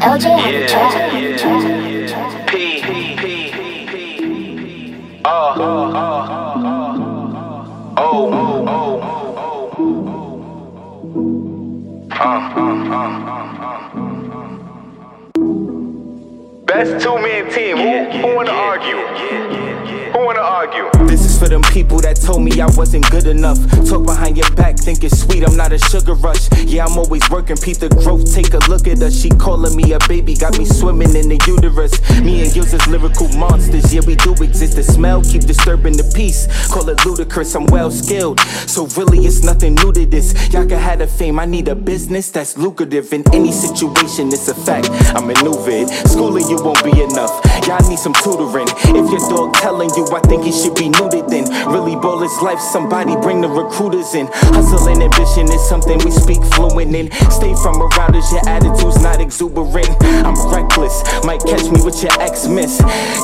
LJ the track. P. Oh. Oh. Oh. Best two man team. Who, who wanna argue? Who wanna argue? For them people that told me I wasn't good enough. Talk behind your back, think it's sweet, I'm not a sugar rush. Yeah, I'm always working, peep the growth, take a look at us. She calling me a baby, got me swimming in the uterus. Me lyrical monsters, yeah, we do exist. The smell keep disturbing the peace. Call it ludicrous, I'm well skilled. So really, it's nothing new to this. Y'all can have the fame, I need a business that's lucrative. In any situation, it's a fact. I maneuver it. Schooling you won't be enough. Y'all need some tutoring. If your dog telling you, I think he should be neutered then. Really ball his life, somebody bring the recruiters in. Hustle and ambition is something we speak fluent in. Stay from around us, your attitude's not exuberant. I'm reckless, might catch me with your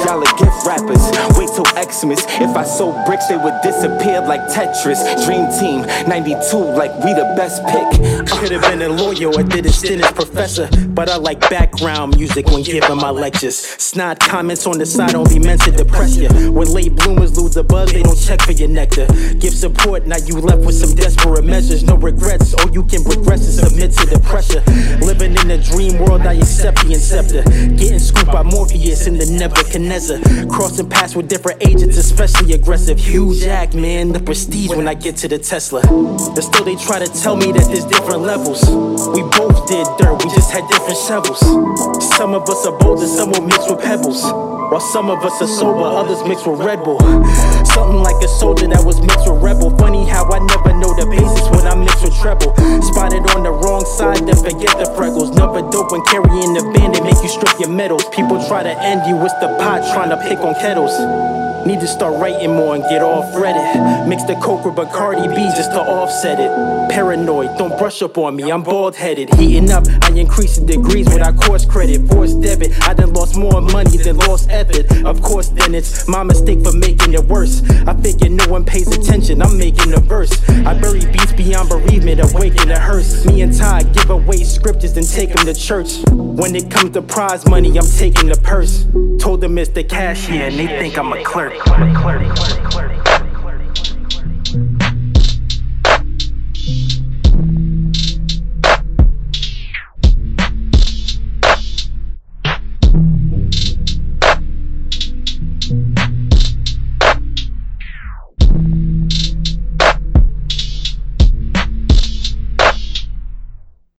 Y'all are gift rappers, wait till Xmas. If I sold bricks, they would disappear like Tetris. Dream team, 92, like we the best pick. Uh. I could have been a lawyer or did a stint as professor. But I like background music when giving my lectures. Snide comments on the side only meant to depress you. When late bloomers lose the buzz, they don't check for your nectar. Give support, now you left with some desperate measures. No regrets, all you can progress is submit to the pressure. A dream world, I accept the scepter. Getting scooped by Morpheus in the Nebuchadnezzar. Crossing paths with different agents, especially aggressive. Hugh Jackman, the prestige when I get to the Tesla. But still, they try to tell me that there's different levels. We both did dirt, we just had different shovels. Some of us are bold and some will mix with pebbles. While some of us are sober, others mix with Red Bull. Something like a soldier that was mixed with rebel. Funny how I never know the basis when I mix with treble. Spotted on the wrong side, then forget the freckles. Never dope when carrying the band, they make you strip your medals. People try to end you, it's the pot trying to pick on kettles. Need to start writing more and get off Reddit. Mix the coke with Bacardi B just to offset it. Paranoid, don't brush up on me, I'm bald headed. Heating up, I increase the degrees without course credit. Forced debit, I done lost more money than lost effort. Of course, then it's my mistake for making it worse. I figure no one pays attention, I'm making a verse. I bury Away scriptures and take them to church. When it comes to prize money, I'm taking the purse. Told them it's the cashier and they think I'm a clerk.